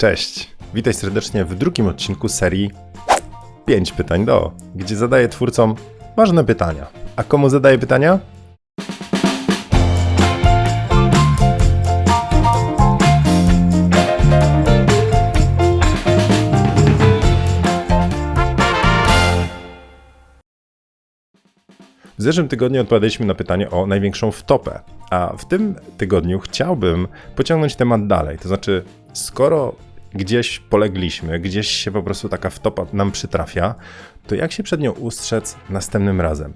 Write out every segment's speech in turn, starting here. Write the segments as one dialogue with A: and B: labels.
A: Cześć, witaj serdecznie w drugim odcinku serii 5 pytań do, gdzie zadaję twórcom ważne pytania. A komu zadaję pytania? W zeszłym tygodniu odpowiadaliśmy na pytanie o największą wtopę, a w tym tygodniu chciałbym pociągnąć temat dalej. To znaczy, skoro gdzieś polegliśmy, gdzieś się po prostu taka wtopa nam przytrafia, to jak się przed nią ustrzec następnym razem?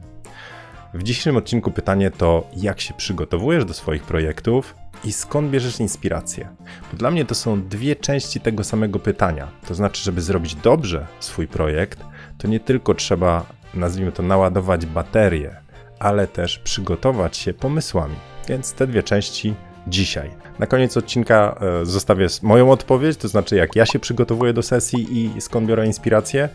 A: W dzisiejszym odcinku pytanie to, jak się przygotowujesz do swoich projektów i skąd bierzesz inspirację? Bo dla mnie to są dwie części tego samego pytania. To znaczy, żeby zrobić dobrze swój projekt, to nie tylko trzeba, nazwijmy to, naładować baterię, ale też przygotować się pomysłami. Więc te dwie części dzisiaj. Na koniec odcinka e, zostawię moją odpowiedź, to znaczy jak ja się przygotowuję do sesji i skąd biorę inspirację.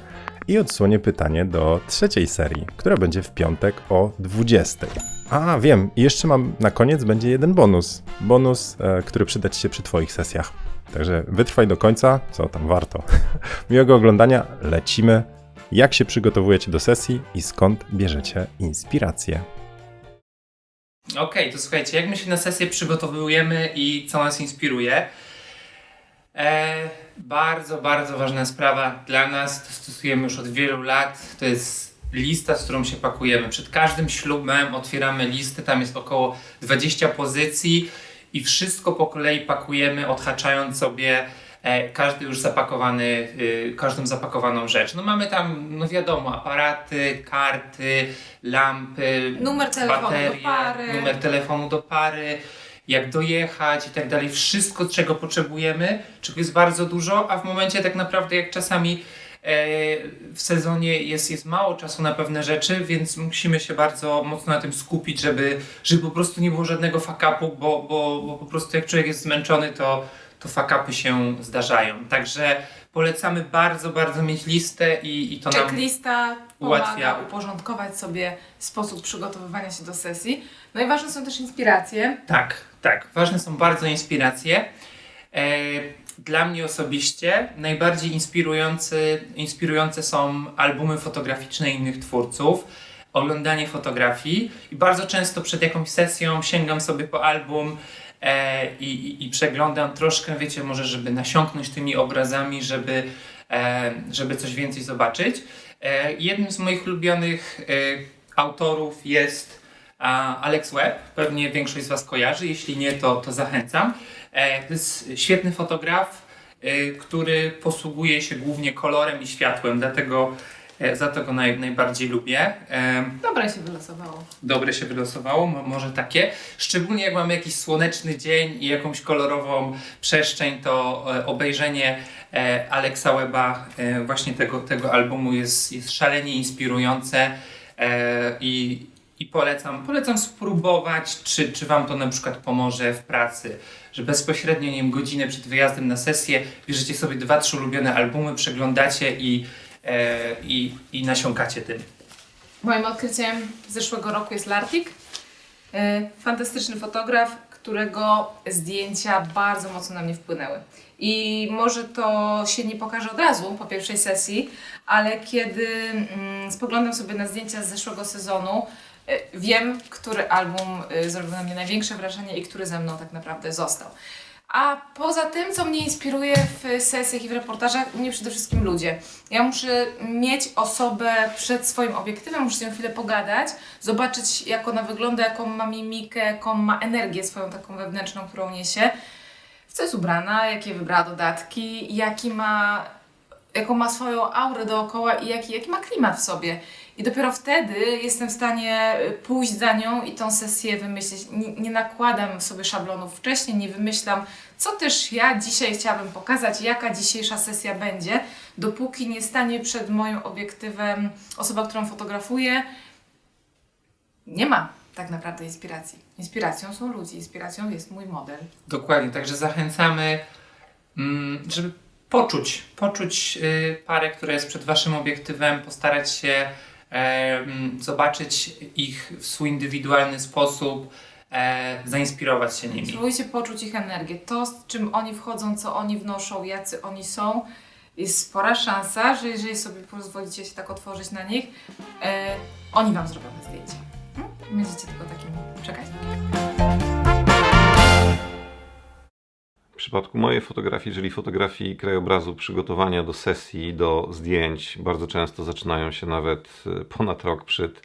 A: I odsłonię pytanie do trzeciej serii, która będzie w piątek o 20. A, wiem, jeszcze mam na koniec będzie jeden bonus. Bonus, e, który przyda Ci się przy Twoich sesjach. Także wytrwaj do końca, co tam warto. Miłego oglądania, lecimy. Jak się przygotowujecie do sesji i skąd bierzecie inspirację?
B: Okej, to słuchajcie, jak my się na sesję przygotowujemy i co nas inspiruje? E, bardzo, bardzo ważna sprawa dla nas, to stosujemy już od wielu lat, to jest lista, z którą się pakujemy. Przed każdym ślubem otwieramy listę, tam jest około 20 pozycji i wszystko po kolei pakujemy, odhaczając sobie każdy już zapakowany, y, każdą zapakowaną rzecz. No mamy tam, no wiadomo, aparaty, karty, lampy,
C: Numer telefonu do
B: baterie,
C: pary.
B: numer telefonu do pary, jak dojechać i tak dalej. Wszystko, czego potrzebujemy, czego jest bardzo dużo, a w momencie tak naprawdę jak czasami e, w sezonie jest, jest mało czasu na pewne rzeczy, więc musimy się bardzo mocno na tym skupić, żeby, żeby po prostu nie było żadnego fuck-upu, bo, bo, bo po prostu jak człowiek jest zmęczony, to, to fuck-upy się zdarzają. Także polecamy bardzo, bardzo mieć listę i, i to nam...
C: Checklista pomaga
B: ułatwia.
C: uporządkować sobie sposób przygotowywania się do sesji. No i ważne są też inspiracje.
B: Tak, tak. Ważne są bardzo inspiracje. E, dla mnie osobiście najbardziej inspirujący, inspirujące są albumy fotograficzne innych twórców, oglądanie fotografii i bardzo często przed jakąś sesją sięgam sobie po album e, i, i, przeglądam troszkę, wiecie, może żeby nasiąknąć tymi obrazami, żeby, e, żeby coś więcej zobaczyć. E, jednym z moich ulubionych e, autorów jest Alex Webb, pewnie większość z Was kojarzy, jeśli nie, to, to zachęcam. E, To jest świetny fotograf, e, który posługuje się głównie kolorem i światłem, dlatego za to go naj, najbardziej lubię. E,
C: Dobre się wylosowało.
B: Dobre się wylosowało, mo- może takie. Szczególnie jak mamy jakiś słoneczny dzień i jakąś kolorową przestrzeń, to e, obejrzenie e, Alexa Weba, e, właśnie tego, tego albumu jest, jest szalenie inspirujące e, i, i polecam, polecam spróbować, czy, czy Wam to na przykład pomoże w pracy, że bezpośrednio, nie wiem, godzinę przed wyjazdem na sesję bierzecie sobie dwa, trzy ulubione albumy, przeglądacie i, e, i, i nasiąkacie tym.
C: Moim odkryciem zeszłego roku jest Lartik. E, Fantastyczny fotograf, którego zdjęcia bardzo mocno na mnie wpłynęły. I może to się nie pokaże od razu po pierwszej sesji, ale kiedy mm, spoglądam sobie na zdjęcia z zeszłego sezonu, e, wiem, który album e, zrobił na mnie największe wrażenie i który ze mną tak naprawdę został. A poza tym, co mnie inspiruje w sesjach i w reportażach, mnie przede wszystkim ludzie. Ja muszę mieć osobę przed swoim obiektywem, muszę z nią chwilę pogadać, zobaczyć jak ona wygląda, jaką ma mimikę, jaką ma energię swoją taką wewnętrzną, którą niesie. W co jest ubrana, jakie wybrała dodatki, jaki ma, jaką ma swoją aurę dookoła i jaki, jaki ma klimat w sobie. I dopiero wtedy jestem w stanie y, pójść za nią i tą sesję wymyślić. Nie, nie nakładam sobie szablonów wcześniej, nie wymyślam, co też ja dzisiaj chciałabym pokazać, jaka dzisiejsza sesja będzie, dopóki nie stanie przed moim obiektywem osoba, którą fotografuję. Nie ma tak naprawdę inspiracji. Inspiracją są ludzie, inspiracją jest mój model.
B: Dokładnie, także zachęcamy, mm, żeby poczuć, poczuć y, parę, która jest przed Waszym obiektywem, postarać się zobaczyć ich w swój indywidualny sposób, e, zainspirować się nimi.
C: Spróbujcie poczuć ich energię. To, z czym oni wchodzą, co oni wnoszą, jacy oni są, jest spora szansa, że jeżeli sobie pozwolicie się tak otworzyć na nich, e, oni Wam zrobią zdjęcie. Hmm? Będziecie tylko takim przekaźnikiem.
D: Przypadku mojej fotografii, czyli fotografii krajobrazu, przygotowania do sesji, do zdjęć, bardzo często zaczynają się nawet e, ponad rok przed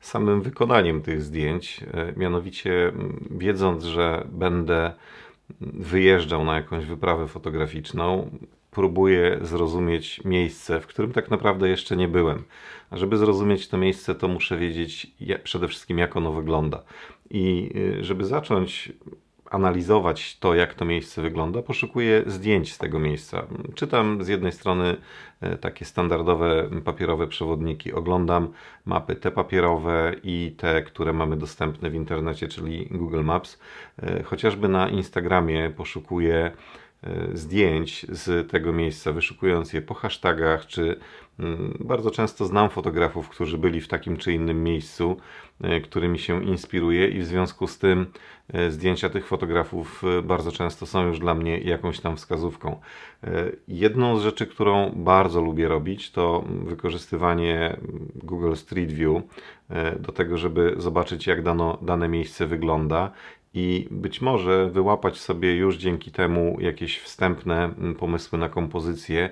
D: samym wykonaniem tych zdjęć. E, Mianowicie, m, wiedząc, że będę m, wyjeżdżał na jakąś wyprawę fotograficzną, próbuję zrozumieć miejsce, w którym tak naprawdę jeszcze nie byłem. A żeby zrozumieć to miejsce, to muszę wiedzieć przede wszystkim, jak ono wygląda. I y, żeby zacząć analizować to, jak to miejsce wygląda, poszukuję zdjęć z tego miejsca. Czytam z jednej strony e, takie standardowe papierowe przewodniki, oglądam mapy te papierowe i te, które mamy dostępne w internecie, czyli Google Maps. E, Chociażby na Instagramie poszukuję zdjęć z tego miejsca, wyszukując je po hashtagach, czy mm, bardzo często znam fotografów, którzy byli w takim czy innym miejscu, e, którymi się inspiruję i w związku z tym e, zdjęcia tych fotografów e, bardzo często są już dla mnie jakąś tam wskazówką. E, Jedną z rzeczy, którą bardzo lubię robić, to wykorzystywanie Google Street View e, do tego, żeby zobaczyć, jak dano, dane miejsce wygląda i być może wyłapać sobie już dzięki temu jakieś wstępne mm, pomysły na kompozycję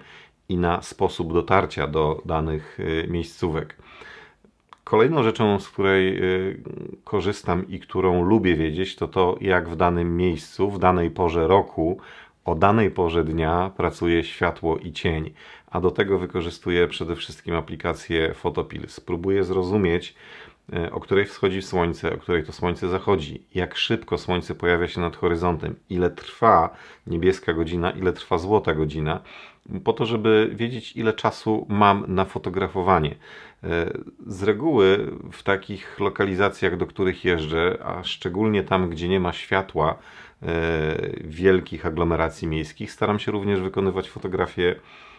D: i na sposób dotarcia do danych y, miejscówek. Kolejną rzeczą, z której y, korzystam i którą lubię wiedzieć, to to, jak w danym miejscu, w danej porze roku, o danej porze dnia pracuje światło i cień. A do tego wykorzystuję przede wszystkim aplikację Photopil. Spróbuję zrozumieć, o której wschodzi słońce, o której to słońce zachodzi, jak szybko słońce pojawia się nad horyzontem, ile trwa niebieska godzina, ile trwa złota godzina, po to, żeby wiedzieć, ile czasu mam na fotografowanie. E, Z reguły w takich lokalizacjach, do których jeżdżę, a szczególnie tam, gdzie nie ma światła, e, wielkich aglomeracji miejskich, staram się również wykonywać fotografię e,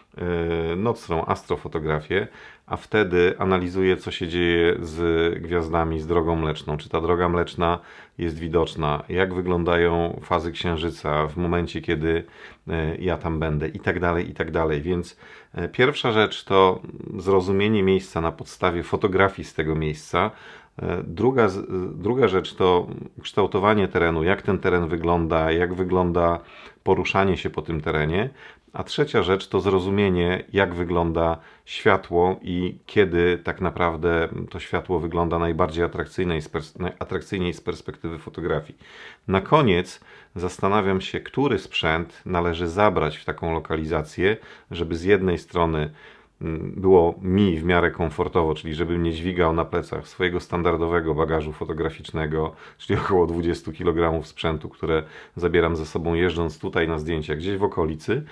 D: nocną, astrofotografię, a wtedy analizuję, co się dzieje z gwiazdami, z drogą mleczną. Czy ta droga mleczna jest widoczna, jak wyglądają fazy księżyca w momencie, kiedy e, ja tam będę, i tak dalej, i tak dalej. Więc e, pierwsza rzecz to zrozumienie miejsca na podstawie fotografii z tego miejsca. Druga, druga rzecz to kształtowanie terenu, jak ten teren wygląda, jak wygląda poruszanie się po tym terenie. A trzecia rzecz to zrozumienie, jak wygląda światło i kiedy tak naprawdę to światło wygląda najbardziej atrakcyjnie z, atrakcyjniej z perspektywy fotografii. Na koniec zastanawiam się, który sprzęt należy zabrać w taką lokalizację, żeby z jednej strony mm, było mi w miarę komfortowo, czyli żebym nie dźwigał na plecach swojego standardowego bagażu fotograficznego, czyli około 20 kg sprzętu, które zabieram ze sobą jeżdżąc tutaj na zdjęcia gdzieś w okolicy.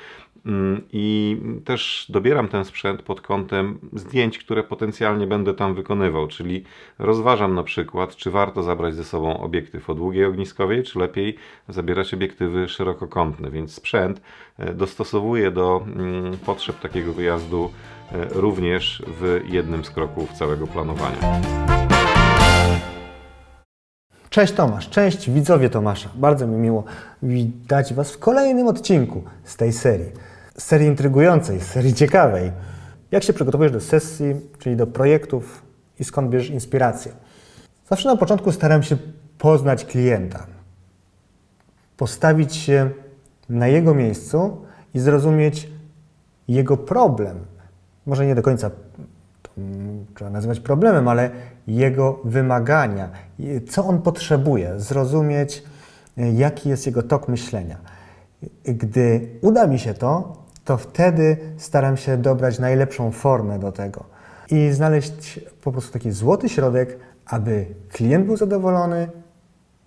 D: Mm, I też dobieram ten sprzęt pod kątem zdjęć, które potencjalnie będę tam wykonywał, czyli rozważam na przykład, czy warto zabrać ze sobą obiektyw o długiej ogniskowej, czy lepiej zabierać obiektywy szerokokątne, więc sprzęt e, dostosowuję do mm, potrzeb takiego wyjazdu e, również w jednym z kroków całego planowania.
E: Cześć Tomasz, cześć widzowie Tomasza. Bardzo mi miło witać Was w kolejnym odcinku z tej serii. Serii intrygującej, serii ciekawej. Jak się przygotowujesz do sesji, czyli do projektów i skąd bierzesz inspirację? Zawsze na początku staram się poznać klienta, postawić się na jego miejscu i zrozumieć jego problem. Może nie do końca mm, trzeba nazywać problemem, ale jego wymagania, co on potrzebuje, zrozumieć, y, jaki jest jego tok myślenia. Gdy uda mi się to, to wtedy staram się dobrać najlepszą formę do tego i znaleźć po prostu taki złoty środek, aby klient był zadowolony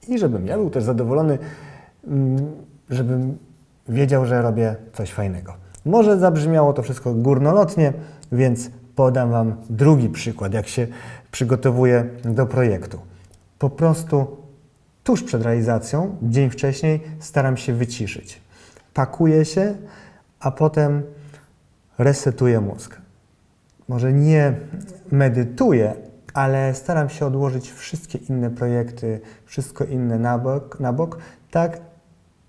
E: i żebym ja był też zadowolony, mm, żebym wiedział, że robię coś fajnego. Może zabrzmiało to wszystko górnolotnie, więc podam Wam drugi przykład, jak się przygotowuję do projektu. Po prostu tuż przed realizacją, dzień wcześniej, staram się wyciszyć. Pakuję się, a potem resetuję mózg. Może nie medytuję, ale staram się odłożyć wszystkie inne projekty, wszystko inne na bok, na bok tak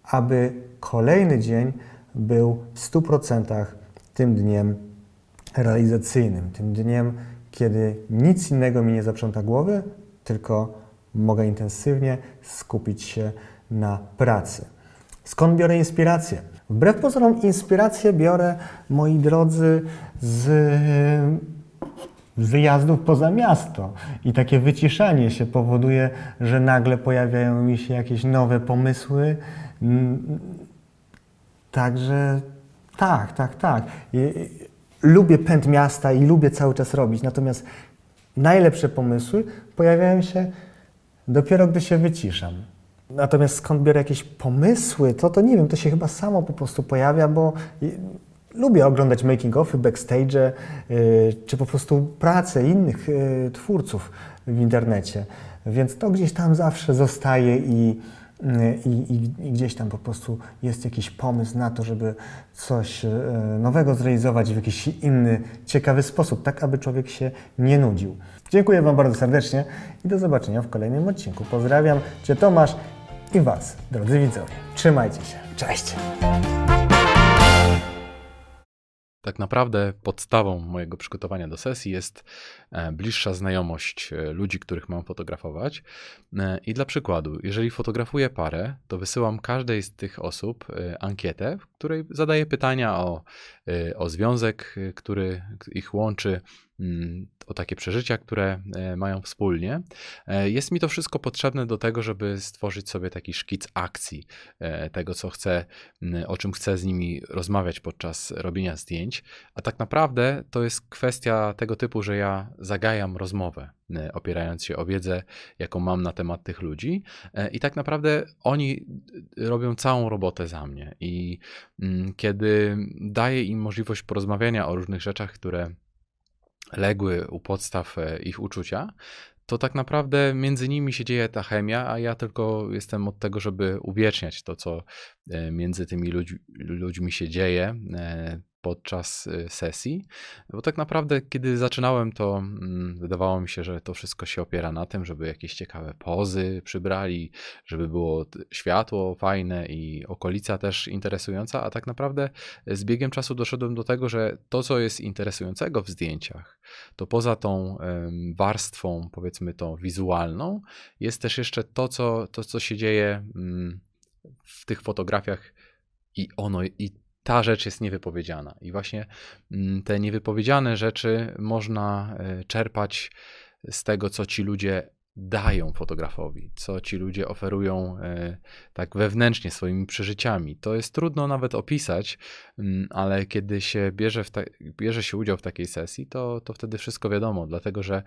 E: aby kolejny dzień był w 100% tym dniem realizacyjnym, tym dniem, kiedy nic innego mi nie zaprząta głowy, tylko mogę intensywnie skupić się na pracy. Skąd biorę inspirację? Wbrew pozorom, inspirację biorę, moi drodzy, z wyjazdów poza miasto. I takie wyciszanie się powoduje, że nagle pojawiają mi się jakieś nowe pomysły. Mm, Także tak, tak, tak. Lubię pęd miasta i lubię cały czas robić, natomiast najlepsze pomysły pojawiają się dopiero, gdy się wyciszam. Natomiast skąd biorę jakieś pomysły, to to nie wiem, to się chyba samo po prostu pojawia, bo lubię oglądać making-offy, backstage, y, czy po prostu pracę innych y, twórców w internecie. Więc to gdzieś tam zawsze zostaje i, y, i, i, i gdzieś tam po prostu jest jakiś pomysł na to, żeby coś nowego zrealizować w jakiś inny, ciekawy sposób, tak aby człowiek się nie nudził. Dziękuję Wam bardzo serdecznie i do zobaczenia w kolejnym odcinku. Pozdrawiam Cię Tomasz i Was, drodzy widzowie. Trzymajcie się. Cześć!
F: Tak naprawdę podstawą mojego przygotowania do sesji jest e, bliższa znajomość e, ludzi, których mam fotografować. E, I dla przykładu, jeżeli fotografuję parę, to wysyłam każdej z tych osób ankietę, w której zadaję pytania o, o związek, który ich łączy, mm, o takie przeżycia, które e, mają wspólnie. E, Jest mi to wszystko potrzebne do tego, żeby stworzyć sobie taki szkic akcji, e, tego co chcę o czym chcę z nimi rozmawiać podczas robienia zdjęć, a tak naprawdę to jest kwestia tego typu, że ja zagajam rozmowę, opierając się o wiedzę, jaką mam na temat tych ludzi. I tak naprawdę oni robią całą robotę za mnie. I kiedy daję im możliwość porozmawiania o różnych rzeczach, które legły u podstaw e, ich uczucia, to tak naprawdę między nimi się dzieje ta chemia, a ja tylko jestem od tego, żeby uwieczniać to, co e, między tymi ludź, ludźmi się dzieje e, podczas e, sesji. Bo tak naprawdę, kiedy zaczynałem, to mm, wydawało mi się, że to wszystko się opiera na tym, żeby jakieś ciekawe pozy przybrali, żeby było światło fajne i okolica też interesująca, a tak naprawdę z biegiem czasu doszedłem do tego, że to, co jest interesującego w zdjęciach, to poza tą warstwą, powiedzmy tą wizualną, jest też jeszcze to, co, to, co się dzieje mm, w tych fotografiach i ono, i ta rzecz jest niewypowiedziana. I właśnie mm, te niewypowiedziane rzeczy można e, czerpać z tego, co ci ludzie dają fotografowi, co ci ludzie oferują e, tak wewnętrznie swoimi przeżyciami. To jest trudno nawet opisać, mm, ale kiedy się bierze, w ta, bierze się udział w takiej sesji, to, to wtedy wszystko wiadomo, dlatego że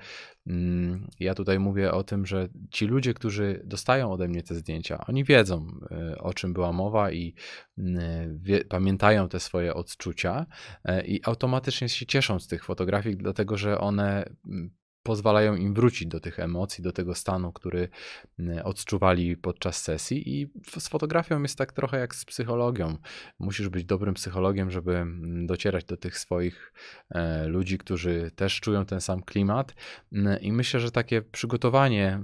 F: mm, ja tutaj mówię o tym, że ci ludzie, którzy dostają ode mnie te zdjęcia, oni wiedzą, e, o czym była mowa i mm, wie, pamiętają te swoje odczucia e, i automatycznie się cieszą z tych fotografii, dlatego że one pozwalają im wrócić do tych emocji, do tego stanu, który mm, odczuwali podczas sesji. I z fotografią jest tak trochę jak z psychologią. Musisz być dobrym psychologiem, żeby mm, docierać do tych swoich e, ludzi, którzy też czują ten sam klimat. Mm, I myślę, że takie przygotowanie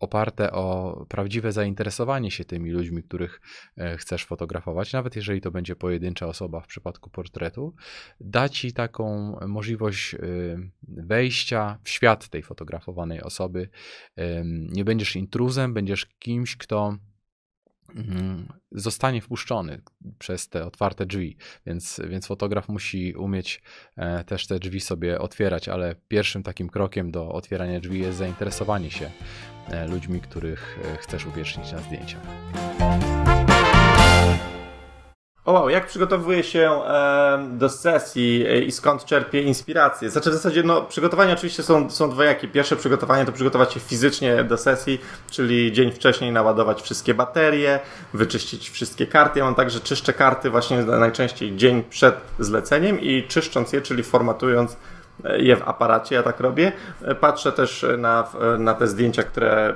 F: oparte o prawdziwe zainteresowanie się tymi ludźmi, których e, chcesz fotografować, nawet jeżeli to będzie pojedyncza osoba w przypadku portretu, da ci taką możliwość y, wejścia świat tej fotografowanej osoby. Nie będziesz intruzem, będziesz kimś, kto mm, zostanie wpuszczony przez te otwarte drzwi, więc, więc fotograf musi umieć e, też te drzwi sobie otwierać, ale pierwszym takim krokiem do otwierania drzwi jest zainteresowanie się e, ludźmi, których e, chcesz uwiecznić na zdjęciach.
G: O wow, jak przygotowuję się do sesji e, i skąd czerpię inspirację? Znaczy w zasadzie, no, przygotowania oczywiście są, są dwojakie. Pierwsze przygotowanie to przygotować się fizycznie do sesji, czyli dzień wcześniej naładować wszystkie baterie, wyczyścić wszystkie karty. Ja mam także czyszczę karty właśnie najczęściej dzień przed zleceniem i czyszcząc je, czyli formatując, je w aparacie, ja tak robię. Patrzę też na, na te zdjęcia, które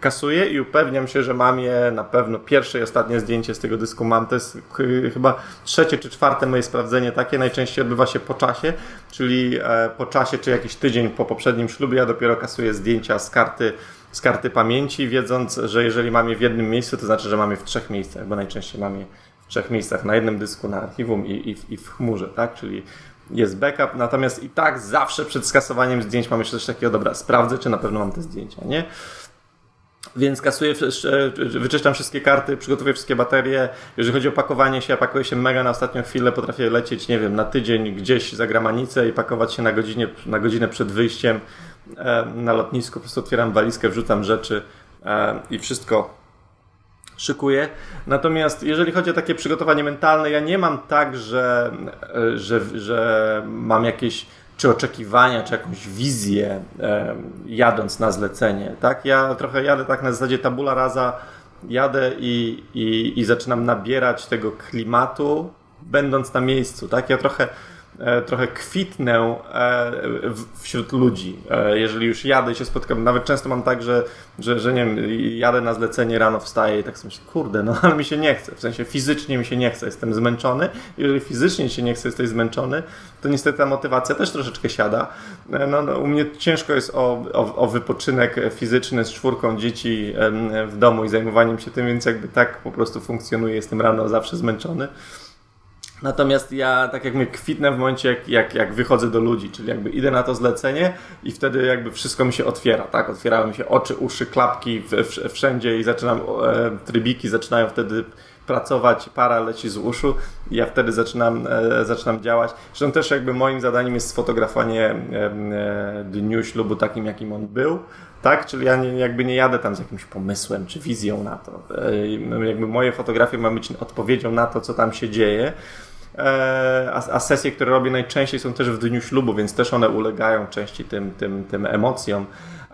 G: kasuję i upewniam się, że mam je na pewno. Pierwsze i ostatnie zdjęcie z tego dysku mam. To jest ch- chyba trzecie czy czwarte moje sprawdzenie takie. Najczęściej odbywa się po czasie, czyli e, po czasie, czy jakiś tydzień po poprzednim ślubie. Ja dopiero kasuję zdjęcia z karty z karty pamięci, wiedząc, że jeżeli mam je w jednym miejscu, to znaczy, że mam je w trzech miejscach, bo najczęściej mam je w trzech miejscach, na jednym dysku, na archiwum i, i, i w chmurze, tak? Czyli jest backup, natomiast i tak zawsze przed skasowaniem zdjęć mam jeszcze coś takiego, dobra, sprawdzę, czy na pewno mam te zdjęcia, nie? Więc kasuję, wyczyszczam wszystkie karty, przygotowuję wszystkie baterie. Jeżeli chodzi o pakowanie się, ja pakuję się mega na ostatnią chwilę, potrafię lecieć, nie wiem, na tydzień gdzieś za granicę i pakować się na, godzinie, na godzinę przed wyjściem na lotnisku. Po prostu otwieram walizkę, wrzucam rzeczy i wszystko szykuję. Natomiast jeżeli chodzi o takie przygotowanie mentalne, ja nie mam tak, że, że, że mam jakieś czy oczekiwania, czy jakąś wizję jadąc na zlecenie. Tak? Ja trochę jadę tak na zasadzie tabula rasa, jadę i, i, i zaczynam nabierać tego klimatu, będąc na miejscu. Tak? Ja trochę trochę kwitnę e, wśród ludzi. E, Jeżeli już jadę i się spotkam, nawet często mam tak, że, że, że nie wiem, jadę na zlecenie, rano wstaję i tak sobie myślę, kurde, no ale mi się nie chce, w sensie fizycznie mi się nie chce, jestem zmęczony. Jeżeli fizycznie się nie chce, jesteś zmęczony, to niestety ta motywacja też troszeczkę siada. E, No, no, u mnie ciężko jest o, o, o wypoczynek fizyczny z czwórką dzieci w domu i zajmowaniem się tym, więc jakby tak po prostu funkcjonuję, jestem rano zawsze zmęczony. Natomiast ja, tak jak mówię, kwitnę w momencie, jak, jak, jak wychodzę do ludzi, czyli jakby idę na to zlecenie i wtedy jakby wszystko mi się otwiera, tak? Otwierają mi się oczy, uszy, klapki w, w, wszędzie i zaczynam, e, trybiki zaczynają wtedy pracować, para leci z uszu i ja wtedy zaczynam, e, zaczynam działać. Zresztą też jakby moim zadaniem jest sfotografowanie e, e, dniu ślubu takim, jakim on był, tak? Czyli ja nie, jakby nie jadę tam z jakimś pomysłem czy wizją na to. E, jakby moje fotografie mają być odpowiedzią na to, co tam się dzieje. E, A, sesje, które robię najczęściej są też w dniu ślubu, więc też one ulegają częściej tym, tym, tym emocjom.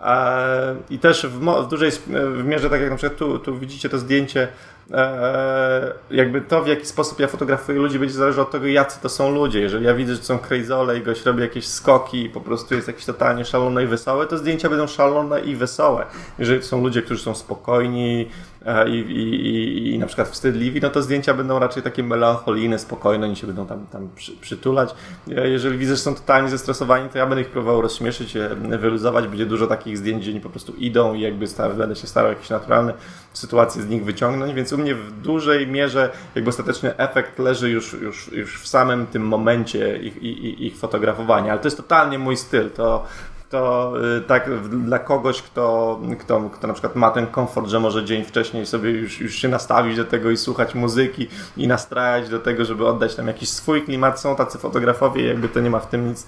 G: E, I też w, w dużej sp- w mierze, tak jak na przykład tu, tu widzicie to zdjęcie, e, jakby to w jaki sposób ja fotografuję ludzi będzie zależało od tego, jacy to są ludzie. Jeżeli ja widzę, że są crazole i gość robi jakieś skoki i po prostu jest jakiś totalnie szalony i wesoły, to zdjęcia będą szalone i wesołe. Jeżeli to są ludzie, którzy są spokojni e, i, i, i, i na przykład wstydliwi, no to zdjęcia będą raczej takie melancholijne, spokojne, oni się będą tam, tam przy, przytulać. E, Jeżeli widzę, że są totalnie zestresowani, to ja będę ich próbował rozśmieszyć, e, wyluzować. Będzie dużo takich zdjęć, gdzie oni po prostu idą i jakby star- będę się starał jakieś naturalne sytuacje z nich wyciągnąć, więc u mnie w dużej mierze jakby ostateczny efekt leży już, już, już w samym tym momencie ich, ich, ich fotografowania, ale to jest totalnie mój styl, to to y, tak dla kogoś, kto, kto, kto na przykład ma ten komfort, że może dzień wcześniej sobie już, już się nastawić do tego i słuchać muzyki i nastrajać do tego, żeby oddać tam jakiś swój klimat. Są tacy fotografowie, jakby to nie ma w tym nic,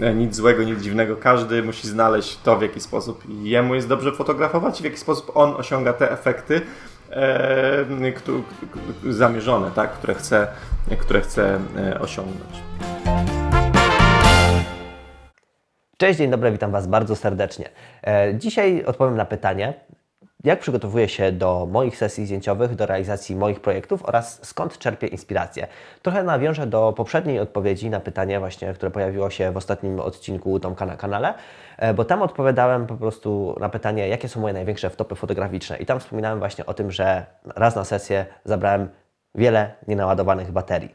G: e, nic złego, nic dziwnego. Każdy musi znaleźć to, w jaki sposób jemu jest dobrze fotografować i w jaki sposób on osiąga te efekty e, zamierzone, tak, które chce, które chce e, osiągnąć.
H: Cześć, dzień dobry, witam Was bardzo serdecznie. E, Dzisiaj odpowiem na pytanie, jak przygotowuję się do moich sesji zdjęciowych, do realizacji moich projektów oraz skąd czerpię inspirację. Trochę nawiążę do poprzedniej odpowiedzi na pytanie właśnie, które pojawiło się w ostatnim odcinku Tomka na kanale, e, bo tam odpowiadałem po prostu na pytanie, jakie są moje największe wtopy fotograficzne i tam wspominałem właśnie o tym, że raz na sesję zabrałem wiele nienaładowanych baterii.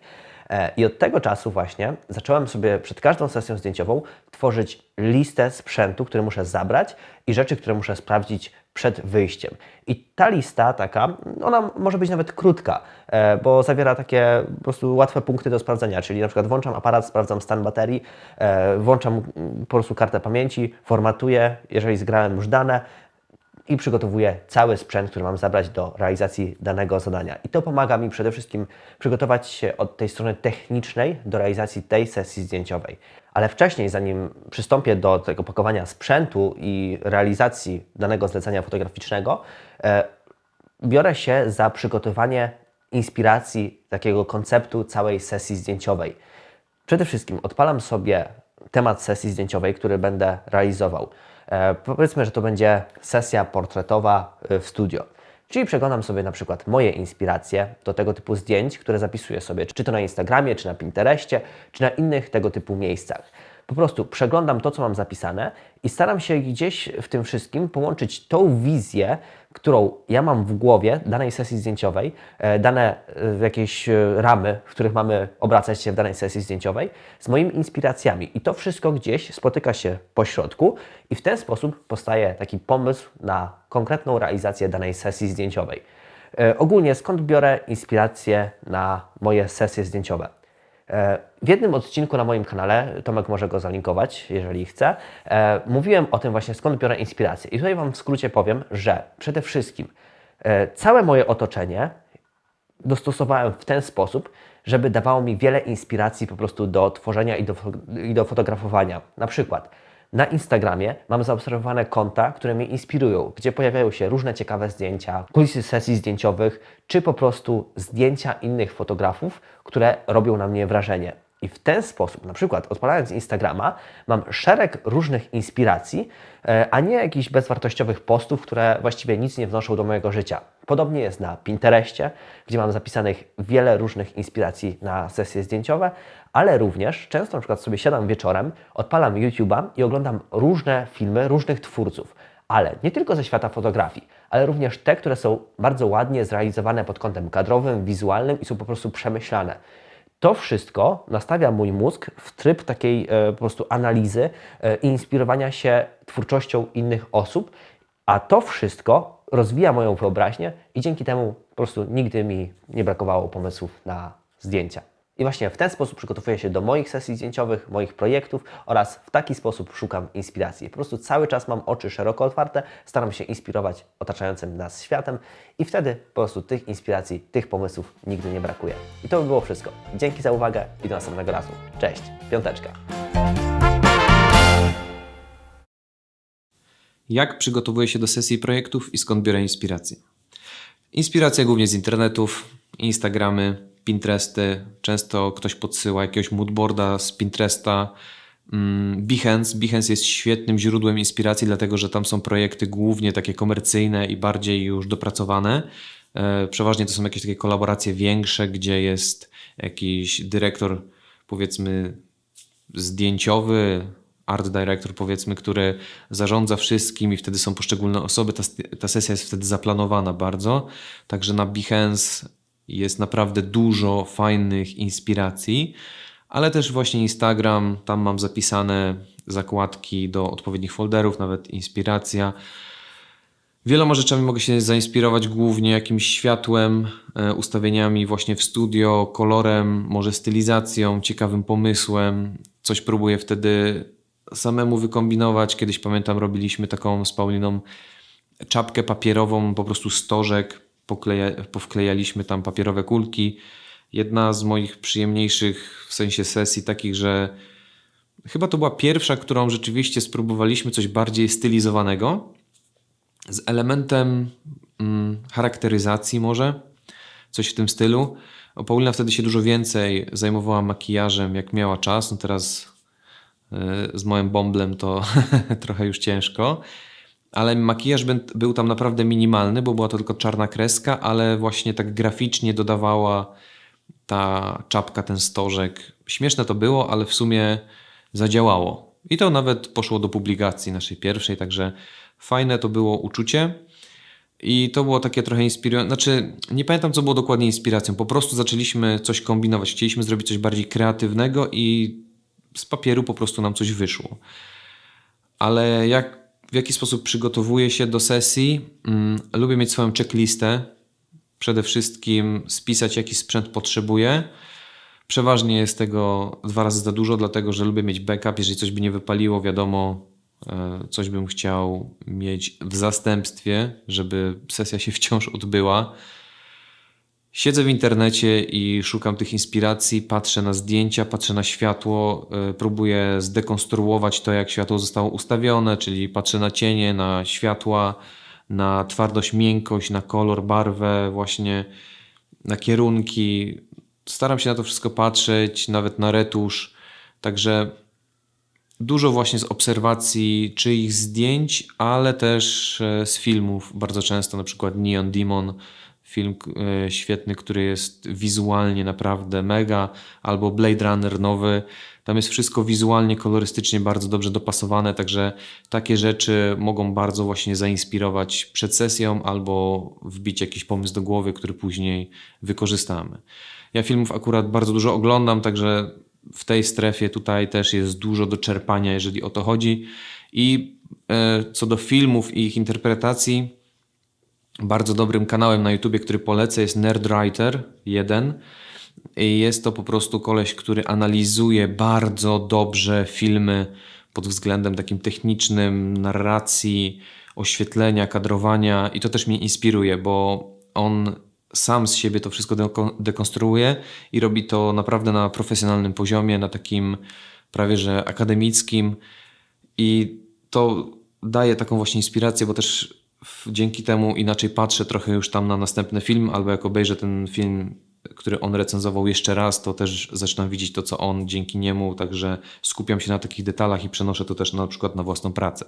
H: E, I od tego czasu właśnie zacząłem sobie przed każdą sesją zdjęciową tworzyć listę sprzętu, który muszę zabrać i rzeczy, które muszę sprawdzić przed wyjściem. I ta lista taka, ona może być nawet krótka, e, bo zawiera takie po prostu łatwe punkty do sprawdzenia, czyli na przykład włączam aparat, sprawdzam stan baterii, e, włączam mm, po prostu kartę pamięci, formatuję, jeżeli zgrałem już dane, i przygotowuję cały sprzęt, który mam zabrać do realizacji danego zadania. I to pomaga mi przede wszystkim przygotować się od tej strony technicznej do realizacji tej sesji zdjęciowej. Ale wcześniej, zanim przystąpię do tego pakowania sprzętu i realizacji danego zlecenia fotograficznego, e, biorę się za przygotowanie inspiracji takiego konceptu całej sesji zdjęciowej. Przede wszystkim odpalam sobie temat sesji zdjęciowej, który będę realizował. E, powiedzmy, że to będzie sesja portretowa e, w studio. Czyli przeglądam sobie na przykład moje inspiracje do tego typu zdjęć, które zapisuję sobie, czy to na Instagramie, czy na Pinterestie, czy na innych tego typu miejscach. Po prostu przeglądam to, co mam zapisane i staram się gdzieś w tym wszystkim połączyć tą wizję, którą ja mam w głowie danej sesji zdjęciowej, e, dane e, jakieś e, ramy, w których mamy obracać się w danej sesji zdjęciowej, z moimi inspiracjami. I to wszystko gdzieś spotyka się po środku i w ten sposób powstaje taki pomysł na konkretną realizację danej sesji zdjęciowej. Ogólnie skąd biorę inspirację na moje sesje zdjęciowe? E, W jednym odcinku na moim kanale, Tomek może go zalinkować, jeżeli chce, e, mówiłem o tym właśnie, skąd biorę inspirację. I tutaj Wam w skrócie powiem, że przede wszystkim e, całe moje otoczenie dostosowałem w ten sposób, żeby dawało mi wiele inspiracji po prostu do tworzenia i do, i do fotografowania. Na przykład na Instagramie mam zaobserwowane konta, które mnie inspirują, gdzie pojawiają się różne ciekawe zdjęcia, kulisy sesji zdjęciowych, czy po prostu zdjęcia innych fotografów, które robią na mnie wrażenie. I w ten sposób, na przykład odpalając Instagrama, mam szereg różnych inspiracji, e, a nie jakichś bezwartościowych postów, które właściwie nic nie wnoszą do mojego życia. Podobnie jest na Pinterestie, gdzie mam zapisanych wiele różnych inspiracji na sesje zdjęciowe, ale również często na przykład sobie siadam wieczorem, odpalam YouTube'a i oglądam różne filmy różnych twórców, ale nie tylko ze świata fotografii, ale również te, które są bardzo ładnie zrealizowane pod kątem kadrowym, wizualnym i są po prostu przemyślane. To wszystko nastawia mój mózg w tryb takiej e, po prostu analizy e, inspirowania się twórczością innych osób, a to wszystko rozwija moją wyobraźnię i dzięki temu po prostu nigdy mi nie brakowało pomysłów na zdjęcia. I właśnie w ten sposób przygotowuję się do moich sesji zdjęciowych, moich projektów oraz w taki sposób szukam inspiracji. Po prostu cały czas mam oczy szeroko otwarte, staram się inspirować otaczającym nas światem i wtedy po prostu tych inspiracji, tych pomysłów nigdy nie brakuje. I to by było wszystko. Dzięki za uwagę i do następnego razu. Cześć, piąteczka.
I: Jak przygotowuję się do sesji projektów i skąd biorę inspirację? Inspiracja głównie z internetów, Instagramy, Pinteresty. Często ktoś podsyła jakiegoś moodboarda z Pinteresta. Mm, Behance. Behance jest świetnym źródłem inspiracji, dlatego że tam są projekty głównie takie komercyjne i bardziej już dopracowane. E, Przeważnie to są jakieś takie kolaboracje większe, gdzie jest jakiś dyrektor, powiedzmy, zdjęciowy, art director powiedzmy, który zarządza wszystkim i wtedy są poszczególne osoby. Ta, ta sesja jest wtedy zaplanowana bardzo. Także na Behance jest naprawdę dużo fajnych inspiracji, ale też właśnie Instagram, tam mam zapisane zakładki do odpowiednich folderów, nawet inspiracja. Wieloma rzeczami mogę się zainspirować, głównie jakimś światłem, e, ustawieniami właśnie w studio, kolorem, może stylizacją, ciekawym pomysłem. Coś próbuję wtedy samemu wykombinować. Kiedyś pamiętam, robiliśmy taką z Pauliną czapkę papierową, po prostu stożek, pokleja, powklejaliśmy tam papierowe kulki. Jedna z moich przyjemniejszych w sensie sesji takich, że chyba to była pierwsza, którą rzeczywiście spróbowaliśmy coś bardziej stylizowanego z elementem mm, charakteryzacji może, coś w tym stylu. O, Paulina wtedy się dużo więcej zajmowała makijażem, jak miała czas. No teraz y, z moim bąblem to trochę już ciężko. Ale makijaż był tam naprawdę minimalny, bo była to tylko czarna kreska, ale właśnie tak graficznie dodawała ta czapka, ten stożek. Śmieszne to było, ale w sumie zadziałało. I to nawet poszło do publikacji naszej pierwszej, także fajne to było uczucie. I to było takie trochę inspirujące. Znaczy, nie pamiętam, co było dokładnie inspiracją. Po prostu zaczęliśmy coś kombinować. Chcieliśmy zrobić coś bardziej kreatywnego i z papieru po prostu nam coś wyszło. Ale jak, w jaki sposób przygotowuję się do sesji? Mm, lubię mieć swoją checklistę. Przede wszystkim spisać, jaki sprzęt potrzebuję. Przeważnie jest tego dwa razy za dużo, dlatego że lubię mieć backup. Jeżeli coś by nie wypaliło, wiadomo, e, coś bym chciał mieć w zastępstwie, żeby sesja się wciąż odbyła. Siedzę w internecie i szukam tych inspiracji, patrzę na zdjęcia, patrzę na światło, e, próbuję zdekonstruować to, jak światło zostało ustawione, czyli patrzę na cienie, na światła, na twardość, miękkość, na kolor, barwę, właśnie na kierunki. Staram się na to wszystko patrzeć, nawet na retusz. Także dużo właśnie z obserwacji czyichś zdjęć, ale też e, z filmów. Bardzo często na przykład Neon Demon, film e, świetny, który jest wizualnie naprawdę mega, albo Blade Runner nowy. Tam jest wszystko wizualnie, kolorystycznie bardzo dobrze dopasowane, także takie rzeczy mogą bardzo właśnie zainspirować przed sesją albo wbić jakiś pomysł do głowy, który później wykorzystamy. Ja filmów akurat bardzo dużo oglądam, także w tej strefie tutaj też jest dużo do czerpania, jeżeli o to chodzi. I e, co do filmów i ich interpretacji, bardzo dobrym kanałem na YouTubie, który polecę, jest Nerdwriter 1. I jest to po prostu koleś, który analizuje bardzo dobrze filmy pod względem takim technicznym, narracji, oświetlenia, kadrowania i to też mnie inspiruje, bo on sam z siebie to wszystko deko- dekonstruuje i robi to naprawdę na profesjonalnym poziomie, na takim prawie że akademickim i to daje taką właśnie inspirację, bo też dzięki temu inaczej patrzę trochę już tam na następny film, albo jak obejrzę ten film, który on recenzował jeszcze raz, to też zaczynam widzieć to, co on dzięki niemu, także skupiam się na takich detalach i przenoszę to też na przykład na własną pracę.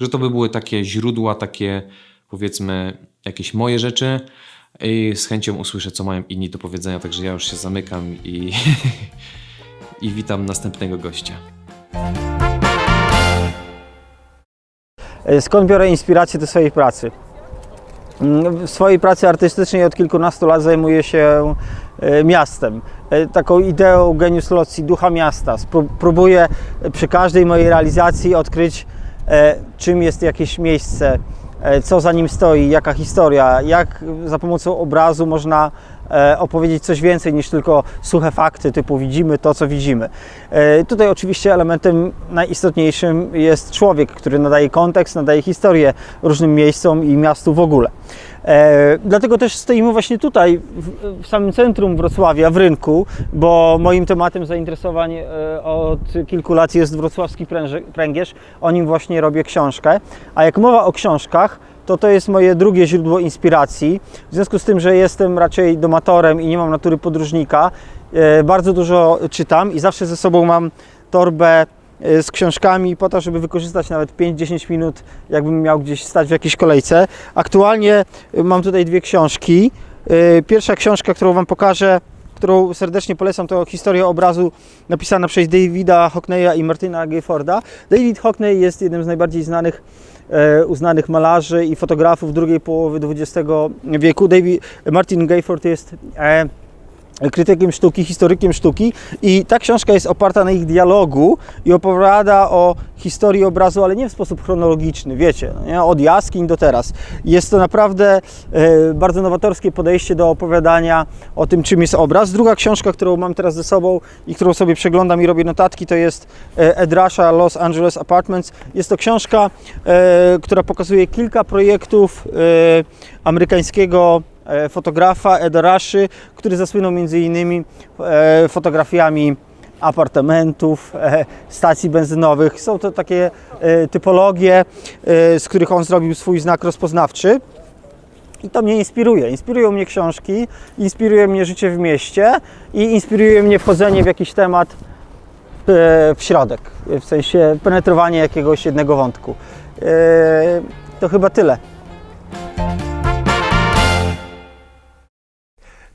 I: Że to by były takie źródła, takie powiedzmy jakieś moje rzeczy i z chęcią usłyszę, co mają inni do powiedzenia, także ja już się zamykam i, i witam następnego gościa.
J: E, Skąd biorę inspirację do swojej pracy? Mm, W swojej pracy artystycznej od kilkunastu lat zajmuję się e, miastem. E, Taką ideą genius loci, ducha miasta. Próbuję przy każdej mojej realizacji odkryć, czym jest jakieś miejsce, co za nim stoi, jaka historia, jak za pomocą obrazu można opowiedzieć coś więcej niż tylko suche fakty, typu widzimy to, co widzimy. E, Tutaj oczywiście elementem najistotniejszym jest człowiek, który nadaje kontekst, nadaje historię różnym miejscom i miastu w ogóle. E, dlatego też stoimy właśnie tutaj, w, w samym centrum Wrocławia, w rynku, bo moim tematem zainteresowań e, od kilku lat jest wrocławski pręży- pręgierz. O nim właśnie robię książkę. A jak mowa o książkach, to to jest moje drugie źródło inspiracji. W związku z tym, że jestem raczej domatorem i nie mam natury podróżnika, e, bardzo dużo czytam i zawsze ze sobą mam torbę z książkami po to, żeby wykorzystać nawet 5-10 minut, jakbym miał gdzieś stać w jakiejś kolejce. Aktualnie e, mam tutaj dwie książki. E, Pierwsza książka, którą Wam pokażę, którą serdecznie polecam, to historia obrazu napisana przez Davida Hockneya i Martina Gayforda. David Hockney jest jednym z najbardziej znanych e, uznanych malarzy i fotografów drugiej połowy XX wieku. David, Martin Gayford jest e, krytykiem sztuki, historykiem sztuki i ta książka jest oparta na ich dialogu i opowiada o historii obrazu, ale nie w sposób chronologiczny, wiecie, no od jaskiń do teraz. Jest to naprawdę e, bardzo nowatorskie podejście do opowiadania o tym, czym jest obraz. Druga książka, którą mam teraz ze sobą i którą sobie przeglądam i robię notatki, to jest e, Ed Rusha Los Angeles Apartments. Jest to książka, e, która pokazuje kilka projektów e, amerykańskiego fotografa Eda Ruszy, który zasłynął innymi e, fotografiami apartamentów, e, stacji benzynowych. Są to takie e, typologie, e, z których on zrobił swój znak rozpoznawczy. I to mnie inspiruje. Inspirują mnie książki, inspiruje mnie życie w mieście i inspiruje mnie wchodzenie w jakiś temat e, w środek, w sensie penetrowanie jakiegoś jednego wątku. E, To chyba tyle.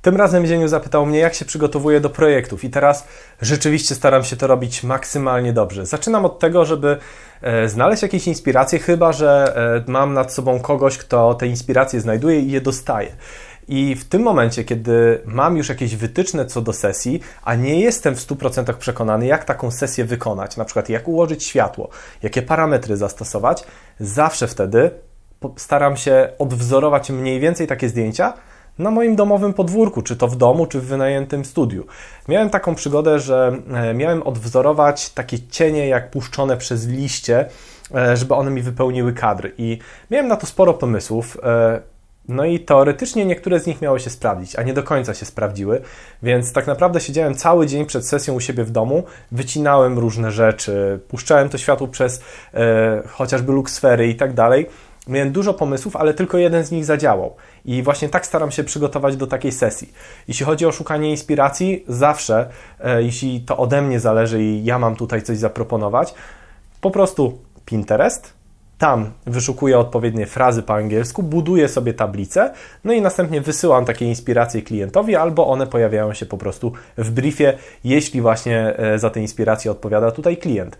K: Tym razem Zieniu zapytał mnie, jak się przygotowuję do projektów, i teraz rzeczywiście staram się to robić maksymalnie dobrze. Zaczynam od tego, żeby e, znaleźć jakieś inspiracje, chyba że e, mam nad sobą kogoś, kto te inspiracje znajduje i je dostaje. I w tym momencie, kiedy mam już jakieś wytyczne co do sesji, a nie jestem w 100% przekonany, jak taką sesję wykonać, na przykład jak ułożyć światło, jakie parametry zastosować, zawsze wtedy staram się odwzorować mniej więcej takie zdjęcia na moim domowym podwórku, czy to w domu, czy w wynajętym studiu. Miałem taką przygodę, że e, miałem odwzorować takie cienie jak puszczone przez liście, e, żeby one mi wypełniły kadr. I miałem na to sporo pomysłów. e, No i teoretycznie niektóre z nich miały się sprawdzić, a nie do końca się sprawdziły, więc tak naprawdę siedziałem cały dzień przed sesją u siebie w domu, wycinałem różne rzeczy, puszczałem to światło przez e, chociażby luksfery i tak dalej. Miałem dużo pomysłów, ale tylko jeden z nich zadziałał. I właśnie tak staram się przygotować do takiej sesji. Jeśli chodzi o szukanie inspiracji, zawsze, e, jeśli to ode mnie zależy i ja mam tutaj coś zaproponować, po prostu Pinterest, tam wyszukuję odpowiednie frazy po angielsku, buduję sobie tablicę, no i następnie wysyłam takie inspiracje klientowi, albo one pojawiają się po prostu w briefie, jeśli właśnie e, za te inspiracje odpowiada tutaj klient.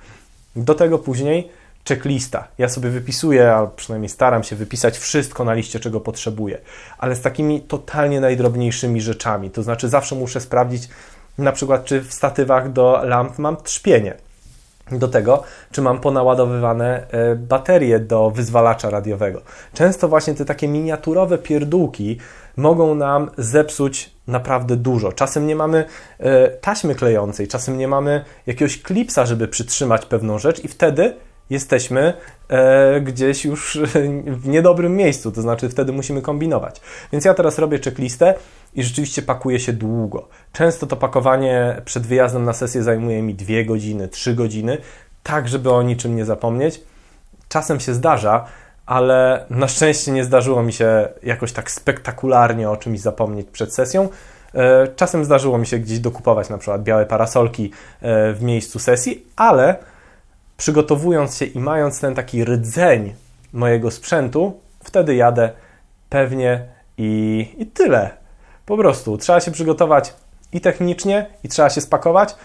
K: Do tego później checklista. Ja sobie wypisuję, a przynajmniej staram się wypisać wszystko na liście, czego potrzebuję, ale z takimi totalnie najdrobniejszymi rzeczami. To znaczy, zawsze muszę sprawdzić, na przykład, czy w statywach do lamp mam trzpienie. Do tego, czy mam ponaładowywane e, baterie do wyzwalacza radiowego. Często właśnie te takie miniaturowe pierdółki mogą nam zepsuć naprawdę dużo. Czasem nie mamy e, taśmy klejącej, czasem nie mamy jakiegoś klipsa, żeby przytrzymać pewną rzecz, i wtedy jesteśmy e, gdzieś już w niedobrym miejscu, to znaczy wtedy musimy kombinować. Więc ja teraz robię checklistę i rzeczywiście pakuję się długo. Często to pakowanie przed wyjazdem na sesję zajmuje mi dwie godziny, trzy godziny, tak żeby o niczym nie zapomnieć. Czasem się zdarza, ale na szczęście nie zdarzyło mi się jakoś tak spektakularnie o czymś zapomnieć przed sesją. E, Czasem zdarzyło mi się gdzieś dokupować na przykład białe parasolki e, w miejscu sesji, ale przygotowując się i mając ten taki rdzeń mojego sprzętu, wtedy jadę pewnie i, i tyle. Po prostu trzeba się przygotować i technicznie, i trzeba się spakować.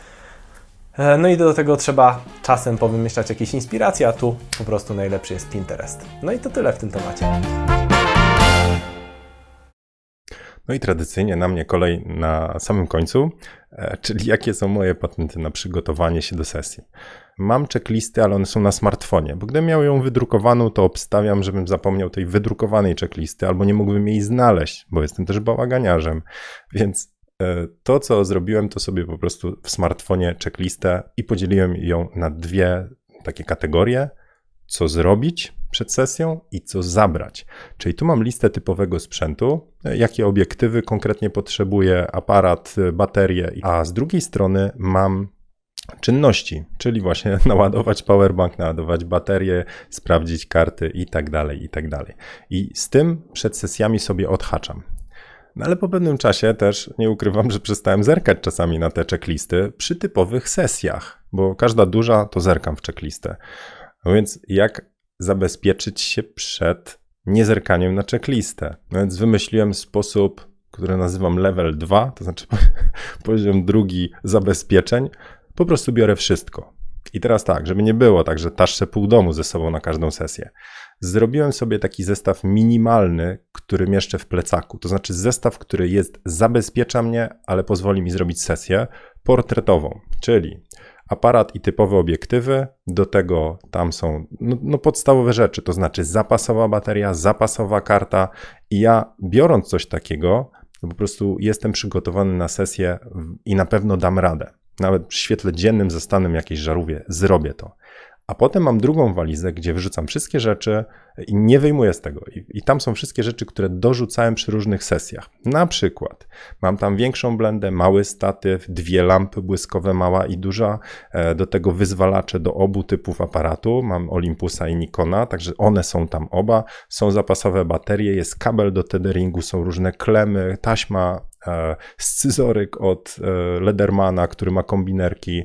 K: E, No i do tego trzeba czasem powymyślać jakieś inspiracje, a tu po prostu najlepszy jest Pinterest. No i to tyle w tym temacie.
A: No i tradycyjnie na mnie kolej na samym końcu, e, czyli jakie są moje patenty na przygotowanie się do sesji. Mam checklisty, ale one są na smartfonie, bo gdybym miał ją wydrukowaną, to obstawiam, żebym zapomniał tej wydrukowanej checklisty, albo nie mógłbym jej znaleźć, bo jestem też bałaganiarzem. Więc e, to, co zrobiłem, to sobie po prostu w smartfonie checklistę i podzieliłem ją na dwie takie kategorie. Co zrobić przed sesją i co zabrać. Czyli tu mam listę typowego sprzętu, e, jakie obiektywy konkretnie potrzebuję, aparat, e, baterie, a z drugiej strony mam czynności, czyli właśnie naładować powerbank, naładować baterię, sprawdzić karty i tak dalej, i tak dalej. I z tym przed sesjami sobie odhaczam. No ale po pewnym czasie też nie ukrywam, że przestałem zerkać czasami na te checklisty przy typowych sesjach, bo każda duża to zerkam w checklistę. No więc jak zabezpieczyć się przed niezerkaniem na checklistę? No więc wymyśliłem sposób, który nazywam level 2, to znaczy poziom drugi zabezpieczeń. Po prostu biorę wszystko. I teraz tak, żeby nie było tak, że taszczę pół domu ze sobą na każdą sesję. Zrobiłem sobie taki zestaw minimalny, który mieszczę w plecaku. To znaczy zestaw, który jest, zabezpiecza mnie, ale pozwoli mi zrobić sesję portretową, czyli aparat i typowe obiektywy, do tego tam są no, no podstawowe rzeczy, to znaczy zapasowa bateria, zapasowa karta i ja biorąc coś takiego, po prostu jestem przygotowany na sesję i na pewno dam radę. Nawet przy świetle dziennym ze stanem jakiejś żarówie zrobię to. A potem mam drugą walizę, gdzie wyrzucam wszystkie rzeczy i nie wyjmuję z tego. I, I, tam są wszystkie rzeczy, które dorzucałem przy różnych sesjach. Na przykład mam tam większą blendę, mały statyw, dwie lampy błyskowe, mała i duża, e, do tego wyzwalacze do obu typów aparatu. Mam Olympusa i Nikona, także one są tam oba. Są zapasowe baterie, jest kabel do tetheringu, są różne klemy, taśma, scyzoryk od e, Ledermana, który ma kombinerki,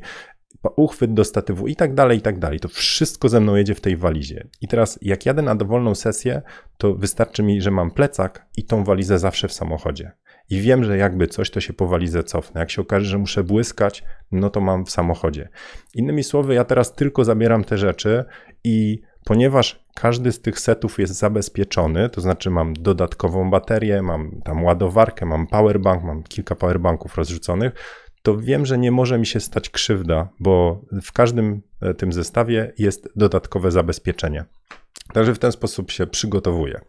A: uchwyt do statywu i tak dalej, i tak dalej. To wszystko ze mną jedzie w tej walizie. I teraz, jak jadę na dowolną sesję, to wystarczy mi, że mam plecak i tą walizę zawsze w samochodzie. I wiem, że jakby coś, to się po walizę cofnę. Jak się okaże, że muszę błyskać, no to mam w samochodzie. Innymi słowy, ja teraz tylko zabieram te rzeczy i ponieważ każdy z tych setów jest zabezpieczony, to znaczy mam dodatkową baterię, mam tam ładowarkę, mam powerbank, mam kilka powerbanków rozrzuconych, to wiem, że nie może mi się stać krzywda, bo w każdym e, tym zestawie jest dodatkowe zabezpieczenie. Także w ten sposób się przygotowuję.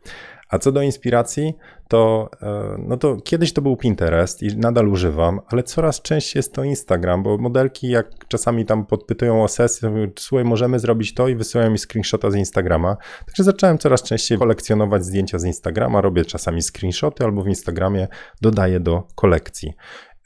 A: A co do inspiracji, to, e, no to kiedyś to był Pinterest i nadal używam, ale coraz częściej jest to Instagram, bo modelki jak czasami tam podpytują o sesję, mówią, słuchaj, możemy zrobić to i wysyłają mi screenshota z Instagrama. Także zacząłem coraz częściej kolekcjonować zdjęcia z Instagrama, robię czasami screenshoty albo w Instagramie dodaję do kolekcji.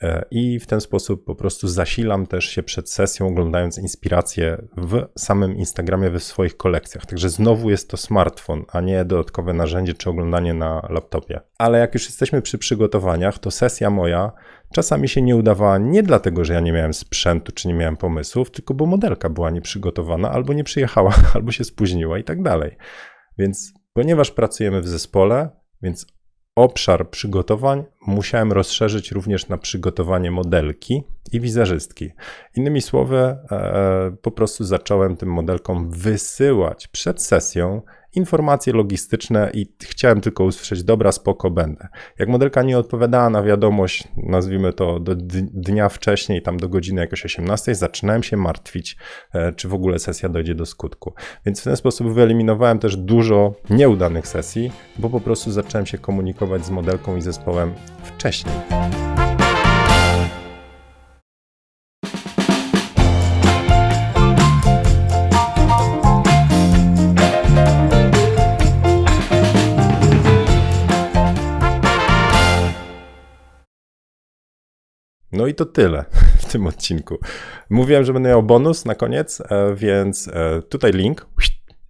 A: E, I w ten sposób po prostu zasilam też się przed sesją, oglądając inspiracje w samym Instagramie, w swoich kolekcjach. Także znowu jest to smartfon, a nie dodatkowe narzędzie czy oglądanie na laptopie. Ale jak już jesteśmy przy przygotowaniach, to sesja moja czasami się nie udawała nie dlatego, że ja nie miałem sprzętu czy nie miałem pomysłów, tylko bo modelka była nieprzygotowana, albo nie przyjechała, albo się spóźniła i tak dalej. Więc ponieważ pracujemy w zespole, więc obszar przygotowań musiałem rozszerzyć również na przygotowanie modelki i wizerzystki. Innymi słowy, e, po prostu zacząłem tym modelkom wysyłać przed sesją informacje logistyczne i chciałem tylko usłyszeć, dobra, spoko, będę. Jak modelka nie odpowiadała na wiadomość, nazwijmy to do dnia wcześniej, tam do godziny jakoś 18, zaczynałem się martwić, e, czy w ogóle sesja dojdzie do skutku. Więc w ten sposób wyeliminowałem też dużo nieudanych sesji, bo po prostu zacząłem się komunikować z modelką i zespołem wcześniej. No i to tyle w tym odcinku. Mówiłem, że będę miał bonus na koniec, e, więc e, tutaj link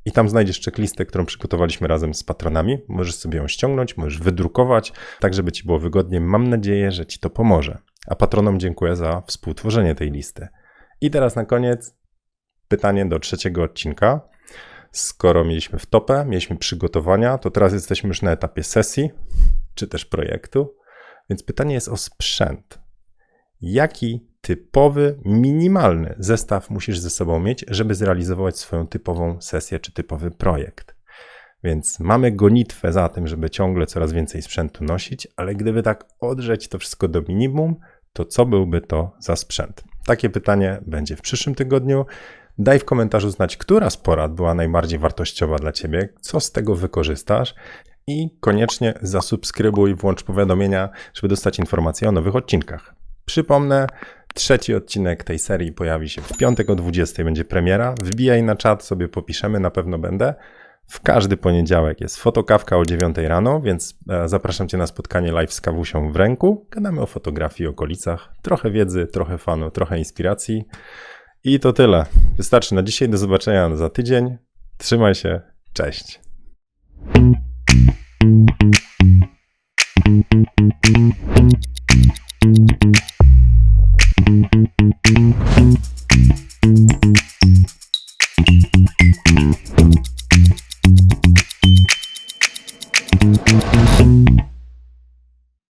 A: i tam znajdziesz checklistę, którą przygotowaliśmy razem z patronami. Możesz sobie ją ściągnąć, możesz wydrukować, tak żeby ci było wygodnie. Mam nadzieję, że ci to pomoże. A patronom dziękuję za współtworzenie tej listy. I teraz na koniec pytanie do trzeciego odcinka. Skoro mieliśmy w topę, mieliśmy przygotowania, to teraz jesteśmy już na etapie sesji, czy też projektu. Więc pytanie jest o sprzęt jaki typowy, minimalny zestaw musisz ze sobą mieć, żeby zrealizować swoją typową sesję czy typowy projekt. Więc mamy gonitwę za tym, żeby ciągle coraz więcej sprzętu nosić, ale gdyby tak odrzeć to wszystko do minimum, to co byłby to za sprzęt? Takie pytanie będzie w przyszłym tygodniu. Daj w komentarzu znać, która z porad była najbardziej wartościowa dla Ciebie, co z tego wykorzystasz i koniecznie zasubskrybuj, włącz powiadomienia, żeby dostać informacje o nowych odcinkach. Przypomnę, trzeci odcinek tej serii pojawi się w piątek o 20, będzie premiera. Wbijaj na czat, sobie popiszemy, na pewno będę. W każdy poniedziałek jest fotokawka o 9 rano, więc e, zapraszam Cię na spotkanie live z kawusią w ręku. Gadamy o fotografii, okolicach, trochę wiedzy, trochę fanu, trochę inspiracji. I to tyle. Wystarczy na dzisiaj. Do zobaczenia za tydzień. Trzymaj się. Cześć. Thank you.